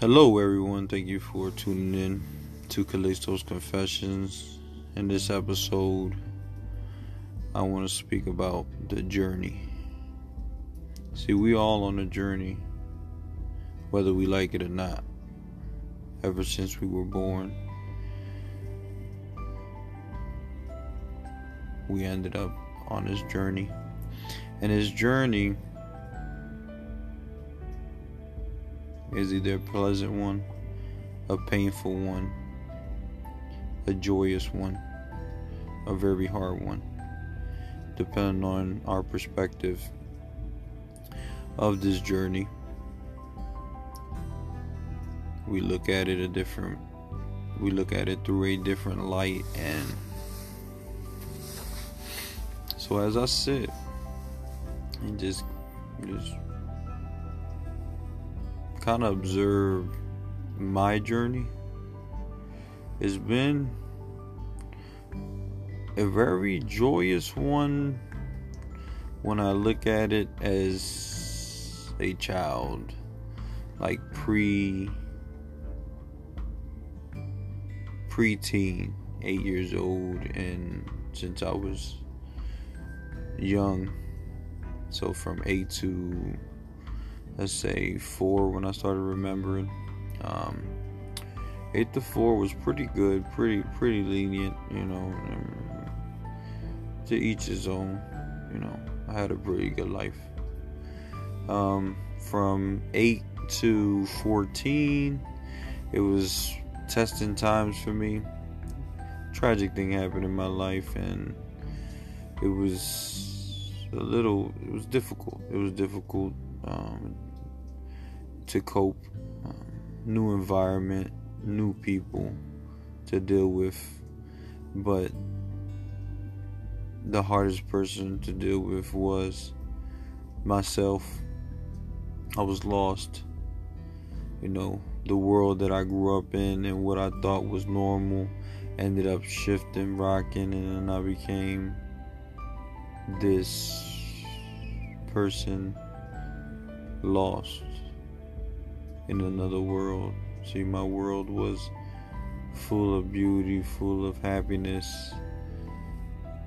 Hello, everyone. Thank you for tuning in to Calixto's Confessions. In this episode, I want to speak about the journey. See, we all on a journey, whether we like it or not. Ever since we were born, we ended up on this journey. And this journey is either a pleasant one, a painful one, a joyous one, a very hard one, depending on our perspective of this journey. We look at it a different we look at it through a different light and so as I sit and just just kind of observe my journey, it's been a very joyous one when I look at it as a child, like pre pre-teen, eight years old, and since I was young, so from eight to let's say four when I started remembering. Um, eight to four was pretty good, pretty pretty lenient, you know. To each his own, you know. I had a pretty good life. Um, from eight to fourteen, it was testing times for me. Tragic thing happened in my life, and it was a little. It was difficult. It was difficult. Um, to cope, um, new environment, new people to deal with, but the hardest person to deal with was myself. I was lost. You know, the world that I grew up in and what I thought was normal ended up shifting, rocking, and then I became this person lost in another world. See, my world was full of beauty, full of happiness.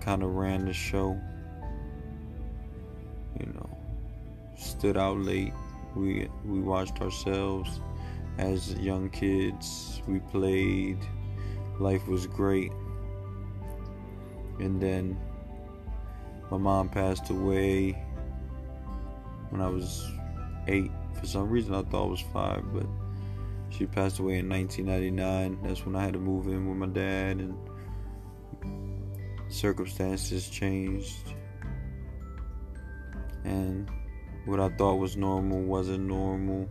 Kind of ran the show. You know, stood out late. We we watched ourselves as young kids. We played. Life was great. And then my mom passed away when I was eight. For some reason, I thought it was five, but she passed away in 1999. That's when I had to move in with my dad, and circumstances changed. And what I thought was normal wasn't normal,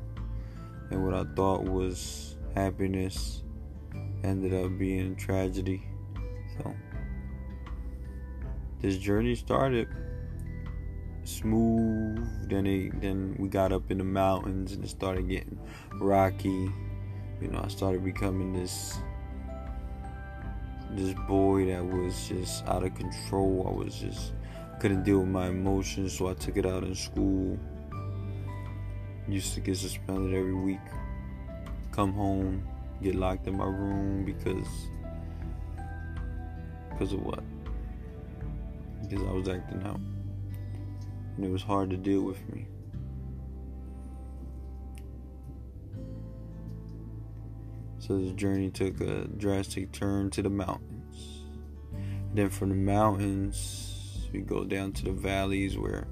and what I thought was happiness ended up being tragedy. So, this journey started smooth. Then it, then we got up in the mountains and it started getting rocky. You know, I started becoming this this boy that was just out of control. I was just couldn't deal with my emotions, so I took it out in school. Used to get suspended every week. Come home, get locked in my room because because of what? Because I was acting out and it was hard to deal with me. So this journey took a drastic turn to the mountains. Then from the mountains, we go down to the valleys where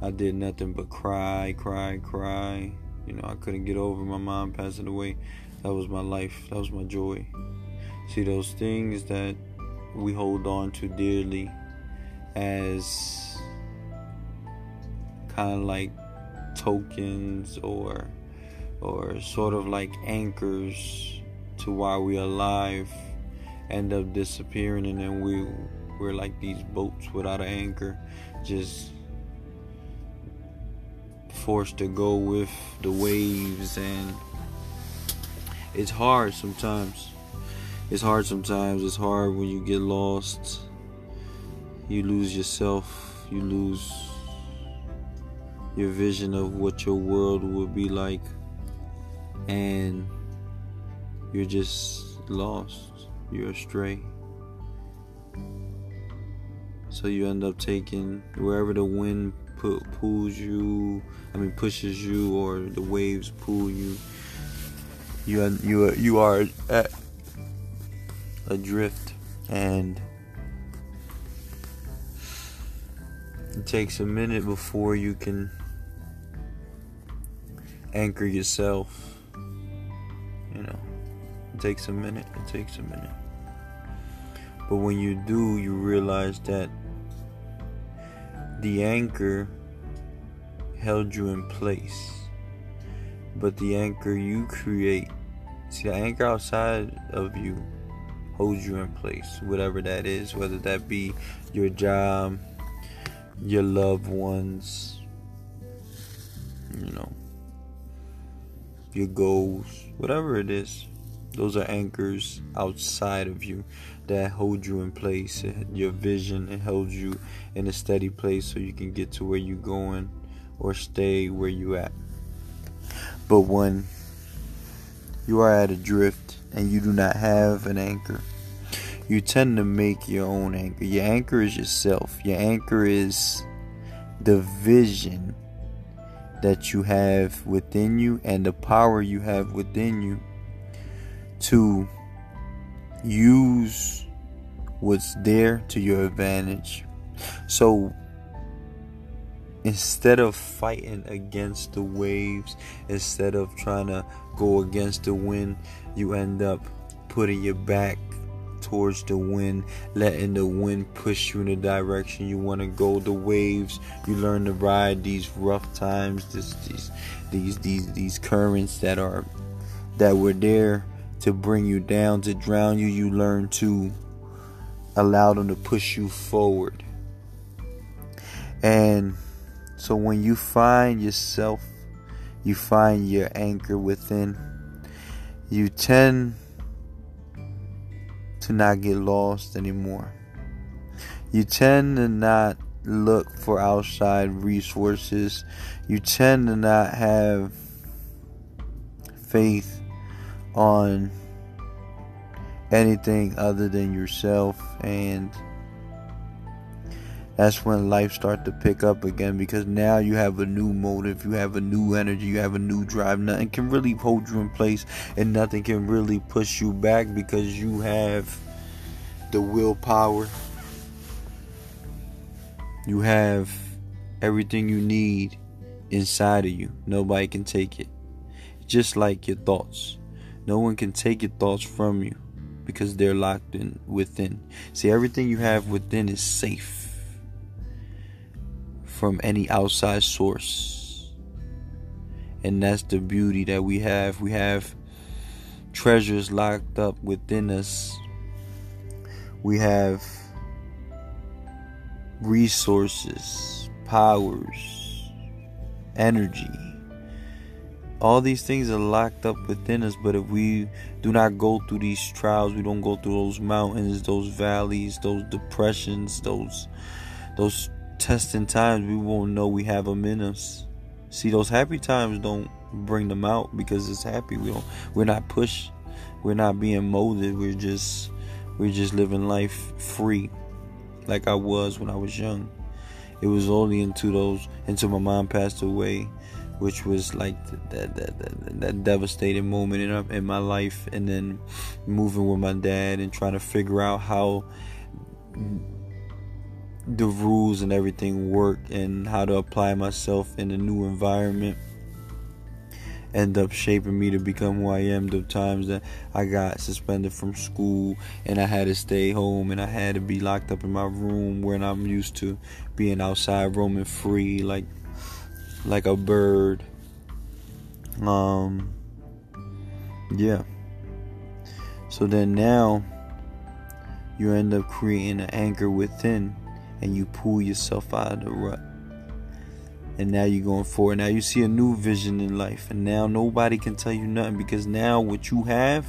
I did nothing but cry, cry, cry. You know, I couldn't get over my mom passing away. That was my life. That was my joy. See, those things that we hold on to dearly as kind of like tokens or or sort of like anchors to why we're alive end up disappearing and then we we're like these boats without an anchor just forced to go with the waves and it's hard sometimes. It's hard sometimes. It's hard when you get lost. You lose yourself. You lose your vision of what your world would be like. and you're just lost. You're astray. So you end up taking wherever the wind pulls you, I mean pushes you, or the waves pull you. You are, you you are at adrift, and it takes a minute before you can anchor yourself. You know, it takes a minute. It takes a minute. But when you do, you realize that the anchor held you in place. But the anchor you create, see, the anchor outside of you holds you in place, whatever that is, whether that be your job, your loved ones, you know, your goals, whatever it is. Those are anchors outside of you that hold you in place. Your vision it holds you in a steady place so you can get to where you're going or stay where you at. But when you are at a drift and you do not have an anchor, you tend to make your own anchor. Your anchor is yourself. Your anchor is the vision that you have within you and the power you have within you to use what's there to your advantage. So instead of fighting against the waves, instead of trying to go against the wind, you end up putting your back towards the wind, letting the wind push you in the direction you want to go. The waves, you learn to ride these rough times, this, these these these these currents that are that were there to bring you down, to drown you. You learn to allow them to push you forward. And so when you find yourself, you find your anchor within, you tend to not get lost anymore. You tend to not look for outside resources. You tend to not have faith on anything other than yourself and that's when life starts to pick up again because now you have a new motive, you have a new energy, you have a new drive. Nothing can really hold you in place, and nothing can really push you back because you have the willpower. You have everything you need inside of you. Nobody can take it. Just like your thoughts. No one can take your thoughts from you because they're locked in within. See, everything you have within is safe from any outside source. And that's the beauty that we have. We have treasures locked up within us. We have resources, powers, energy all these things are locked up within us but if we do not go through these trials we don't go through those mountains those valleys those depressions those those testing times we won't know we have them in us. See those happy times don't bring them out because it's happy. We don't we're not pushed. We're not being molded. We're just we're just living life free like i was when i was young. It was only into those until my mom passed away which was like that that, that, that devastating moment in, in my life. And then moving with my dad and trying to figure out how the rules and everything work and how to apply myself in a new environment end up shaping me to become who I am. The times that I got suspended from school and I had to stay home and I had to be locked up in my room when I'm used to being outside roaming free like like a bird. Um, yeah. So then now you end up creating an anchor within and you pull yourself out of the rut. And now you're going forward. Now you see a new vision in life. And now nobody can tell you nothing because now what you have,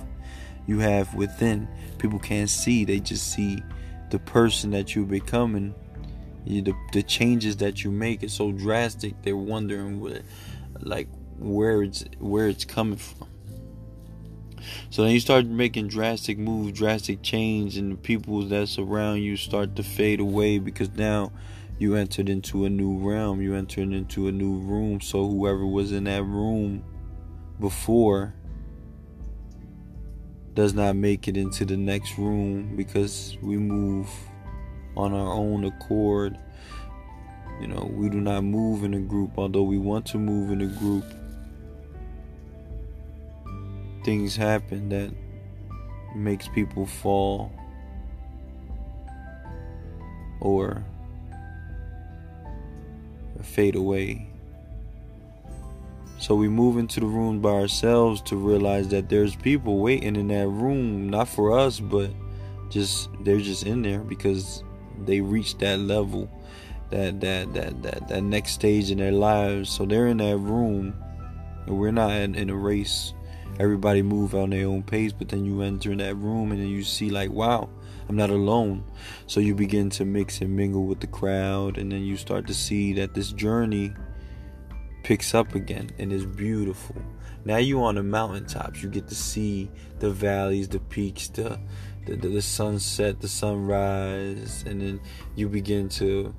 you have within. People can't see, they just see the person that you're becoming you, the, the changes that you make is so drastic they're wondering what like where it's where it's coming from So then you start making drastic moves, drastic change, and the people that's around you start to fade away because now you entered into a new realm, you entered into a new room. So whoever was in that room before does not make it into the next room because we move on our own accord. You know, we do not move in a group, although we want to move in a group. Things happen that makes people fall or fade away. So we move into the room by ourselves to realize that there's people waiting in that room, not for us, but just they're just in there because they reached that level, that that that that that next stage in their lives. So they're in that room, and we're not in, in a race. Everybody move on their own pace, but then you enter in that room and then you see like, wow, I'm not alone. So you begin to mix and mingle with the crowd, and then you start to see that this journey picks up again and is beautiful. Now you're on the mountaintops, you get to see the valleys, the peaks, the, the the, sunset, the sunrise, and then you begin to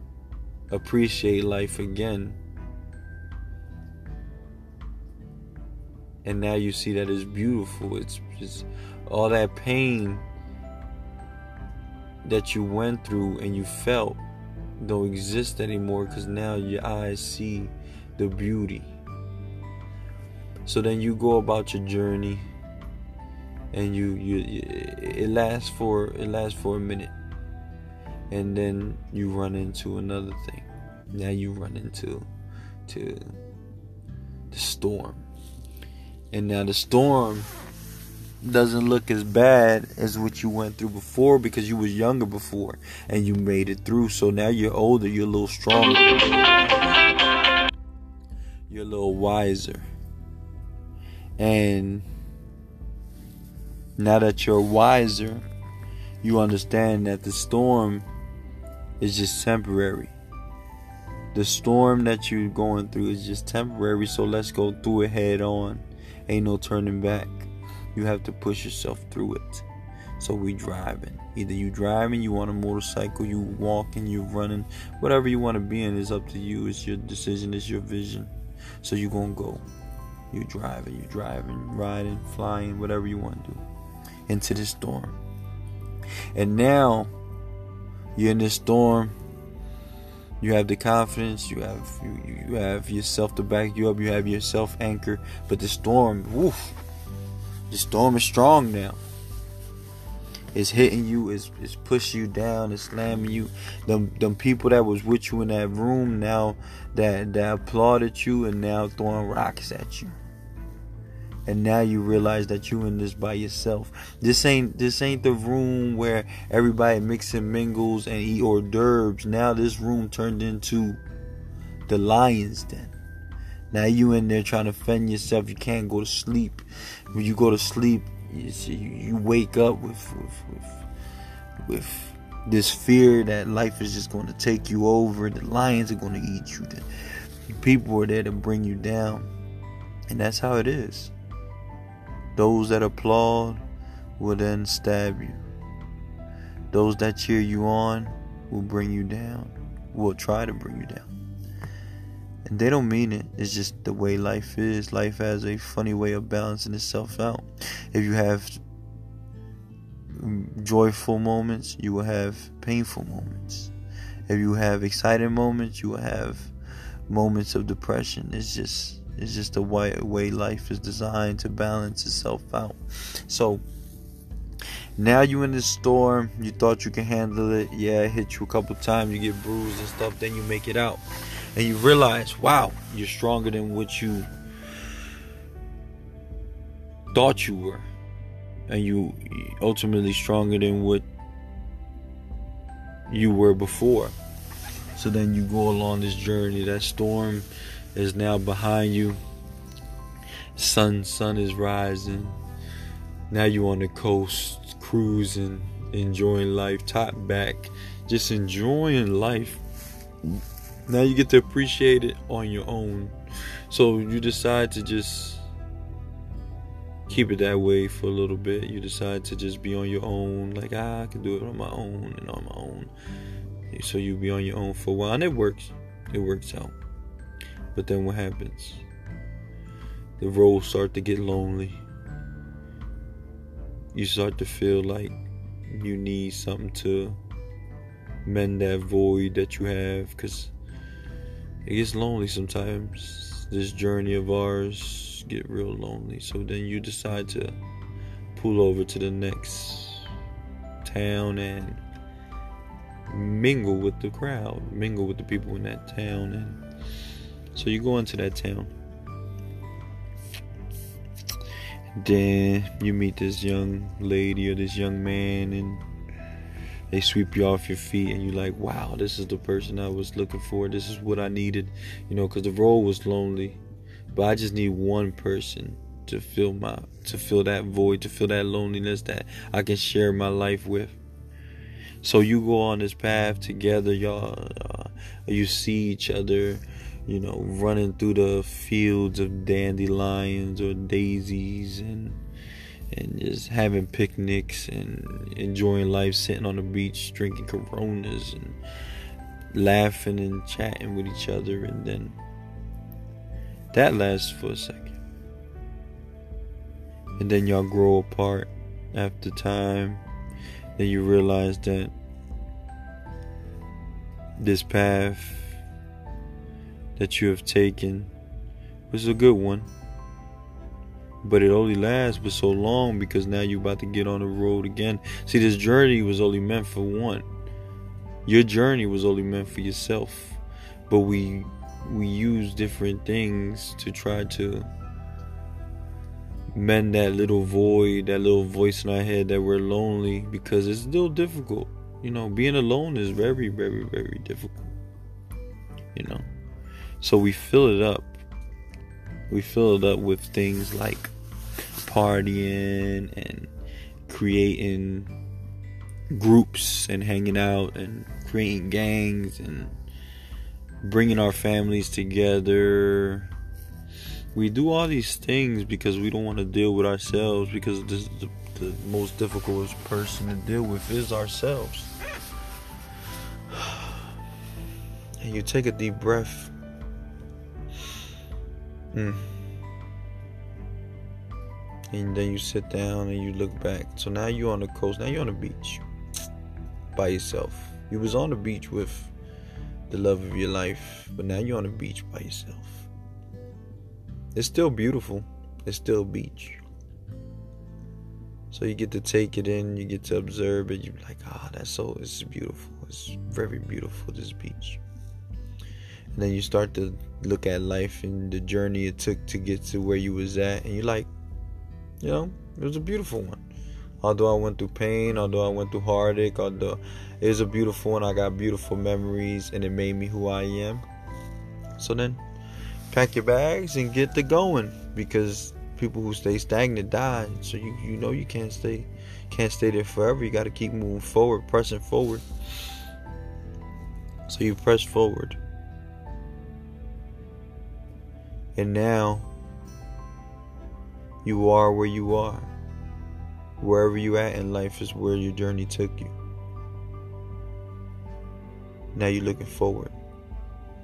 appreciate life again. And now you see that it's beautiful. It's just all that pain that you went through and you felt don't exist anymore because now your eyes see the beauty. So then you go about your journey and you, you it lasts for it lasts for a minute and then you run into another thing. Now you run into to the storm. And now the storm doesn't look as bad as what you went through before because you was younger before and you made it through. So now you're older, you're a little stronger. You're a little wiser. And now that you're wiser, you understand that the storm is just temporary. The storm that you're going through is just temporary, so let's go through it head on. Ain't no turning back. You have to push yourself through it. So we driving. Either you driving, you on a motorcycle, you walking, you running, whatever you want to be in is up to you. It's your decision, it's your vision. So you gonna go. You driving, you driving, riding, flying, whatever you want to do. Into the storm. And now you're in this storm. You have the confidence, you have you, you have yourself to back you up, you have yourself anchor, but the storm, woof, the storm is strong now. It's hitting you, it's, it's pushing you down, it's slamming you. Them them people that was with you in that room now that that applauded you and now throwing rocks at you. And now you realize that you in this by yourself. This ain't this ain't the room where everybody mix and mingles and eat hors d'oeuvres. Now this room turned into the lion's den. Now you in there trying to fend yourself. You can't go to sleep. When you go to sleep, you, see, you wake up with, with with with this fear that life is just going to take you over. The lions are going to eat you. The people are there to bring you down, and that's how it is. Those that applaud will then stab you. Those that cheer you on will bring you down. Will try to bring you down. And they don't mean it. It's just the way life is. Life has a funny way of balancing itself out. If you have joyful moments, you will have painful moments. If you have exciting moments, you will have moments of depression. It's just it's just the way, way life is designed to balance itself out. So now you in the storm, you thought you can handle it. Yeah, it hit you a couple times, you get bruised and stuff, then you make it out and you realize, wow, you're stronger than what you thought you were, and you ultimately stronger than what you were before. So then you go along this journey. That storm is now behind you. Sun, sun is rising. Now you on the coast, cruising, enjoying life, top back, just enjoying life now you get to appreciate it on your own. So you decide to just keep it that way for a little bit. You decide to just be on your own, like ah, I can do it on my own and on my own. So you be on your own for a while, and it works. It works out. But then what happens? The roads start to get lonely. You start to feel like you need something to mend that void that you have because it gets lonely sometimes. This journey of ours get real lonely. So then you decide to pull over to the next town and mingle with the crowd, mingle with the people in that town and so you go into that town. Then you meet this young lady or this young man and they sweep you off your feet and you're like wow this is the person i was looking for. This is what i needed. You know because the role was lonely but i just need one person to fill my to fill that void to fill that loneliness that i can share my life with. So you go on this path together y'all uh, you see each other you know running through the fields of dandelions or daisies and and just having picnics and enjoying life sitting on the beach drinking coronas and laughing and chatting with each other. And then that lasts for a second. And then y'all grow apart after time. Then you realize that this path that you have taken was a good one but it only lasts for so long because now you're about to get on the road again. See, this journey was only meant for one. Your journey was only meant for yourself, but we we use different things to try to mend that little void, that little voice in our head that we're lonely because it's still difficult. You know, being alone is very, very, very difficult. You know, so we fill it up. We fill it up with things like partying and creating groups and hanging out and creating gangs and bringing our families together. We do all these things because we don't want to deal with ourselves because this, the, the most difficult person to deal with is ourselves. And you take a deep breath. Mm and then you sit down and you look back. So now you're on the coast. Now you're on the beach by yourself. You was on the beach with the love of your life, but now you're on the beach by yourself. It's still beautiful. It's still beach. So you get to take it in, you get to observe it. You're like, ah, oh, that's so, it's beautiful. It's very beautiful, this beach. And then you start to look at life and the journey it took to get to where you was at. And you're like, you know, it was a beautiful one. Although I went through pain, although I went through heartache, although it was a beautiful one, I got beautiful memories and it made me who I am. So then, pack your bags and get to going because people who stay stagnant die. So you you know you can't stay can't stay there forever. You got to keep moving forward, pressing forward. So you press forward. And now you are where you are. Wherever you at in life is where your journey took you. Now you're looking forward.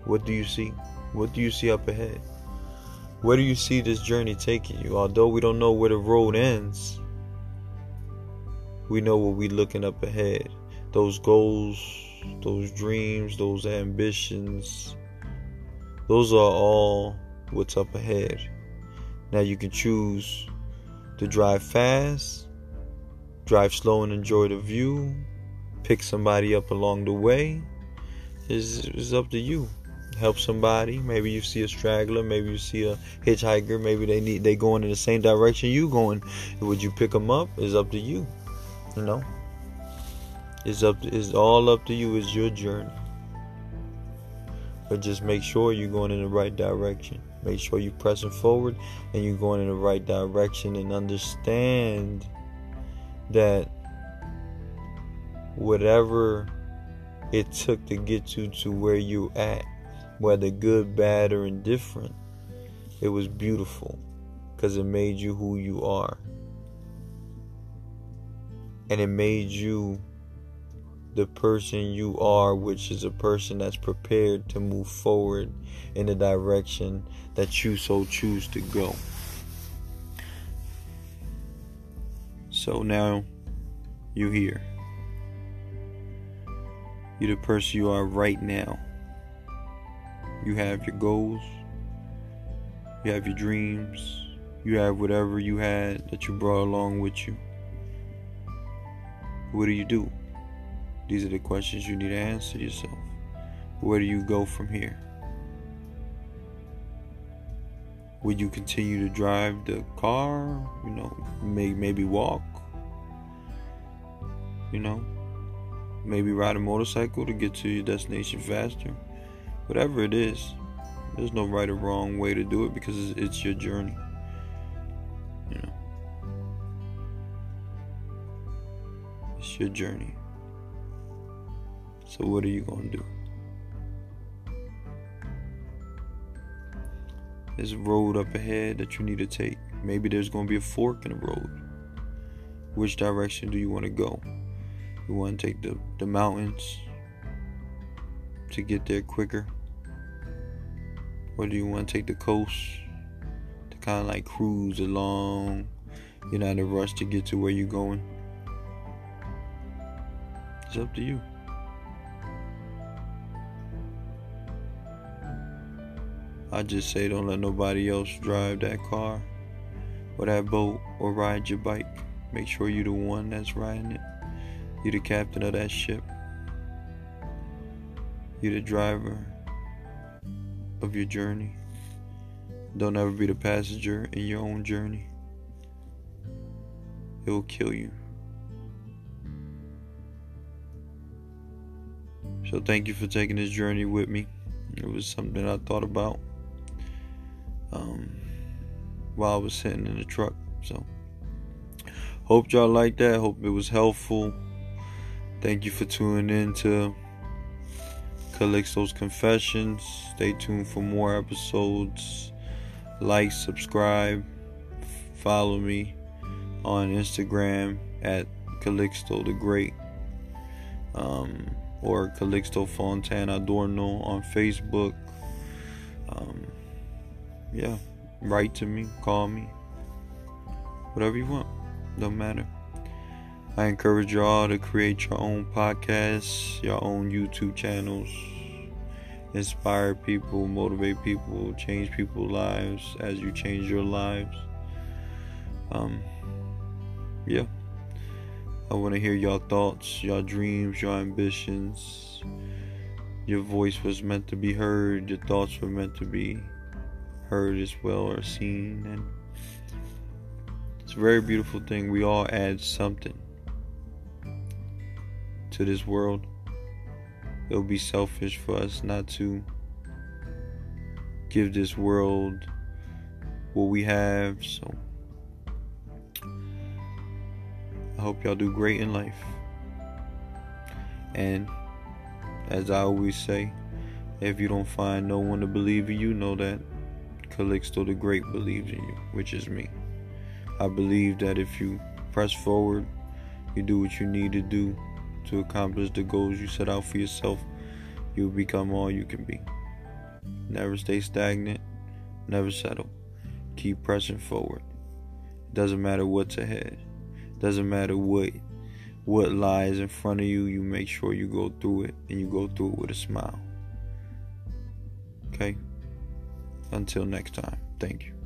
What do you see? What do you see up ahead? Where do you see this journey taking you? Although we don't know where the road ends, we know what we're looking up ahead. Those goals, those dreams, those ambitions, those are all what's up ahead. Now you can choose to drive fast, drive slow and enjoy the view, pick somebody up along the way. It's, it's up to you. Help somebody. Maybe you see a straggler. Maybe you see a hitchhiker. Maybe they need they going in the same direction you going. Would you pick them up? It's up to you. You know. It's up. To, it's all up to you. It's your journey. But just make sure you're going in the right direction. Make sure you're pressing forward and you're going in the right direction and understand that whatever it took to get you to where you at, whether good, bad, or indifferent, it was beautiful. because it made you who you are. And it made you the person you are, which is a person that's prepared to move forward in the direction that you so choose to go. So now you here. You're the person you are right now. You have your goals. You have your dreams. You have whatever you had that you brought along with you. What do you do? These are the questions you need to answer yourself. Where do you go from here? Would you continue to drive the car? You know, may, maybe walk? You know, maybe ride a motorcycle to get to your destination faster? Whatever it is, there's no right or wrong way to do it because it's, it's your journey. You know, it's your journey. So, what are you going to do? There's a road up ahead that you need to take. Maybe there's going to be a fork in the road. Which direction do you want to go? You want to take the, the mountains to get there quicker? Or do you want to take the coast to kind of like cruise along? You're not in a rush to get to where you're going. It's up to you. I just say don't let nobody else drive that car or that boat or ride your bike. Make sure you're the one that's riding it. You're the captain of that ship. You're the driver of your journey. Don't ever be the passenger in your own journey. It will kill you. So, thank you for taking this journey with me. It was something I thought about um, while I was sitting in the truck. So, hope y'all like that. Hope it was helpful. Thank you for tuning in to Calixto's Confessions. Stay tuned for more episodes. Like, subscribe, follow me on Instagram at Calixto the Great um, or Calixto Fontana Adorno on Facebook. Yeah, write to me, call me, whatever you want, don't matter. I encourage y'all to create your own podcasts, your own YouTube channels, inspire people, motivate people, change people's lives as you change your lives. Um, yeah. I want to hear your thoughts, your dreams, your ambitions. Your voice was meant to be heard, your thoughts were meant to be heard as well or seen. And it's a very beautiful thing. We all add something to this world. It would be selfish for us not to give this world what we have. So I hope y'all do great in life. And as I always say if you don't find no one to believe in you know that Calixto the Great believes in you, which is me. I believe that if you press forward, you do what you need to do to accomplish the goals you set out for yourself, you'll become all you can be. Never stay stagnant, never settle. Keep pressing forward. It doesn't matter what's ahead. It doesn't matter what what lies in front of you, you make sure you go through it and you go through it with a smile. Okay? Until next time, thank you.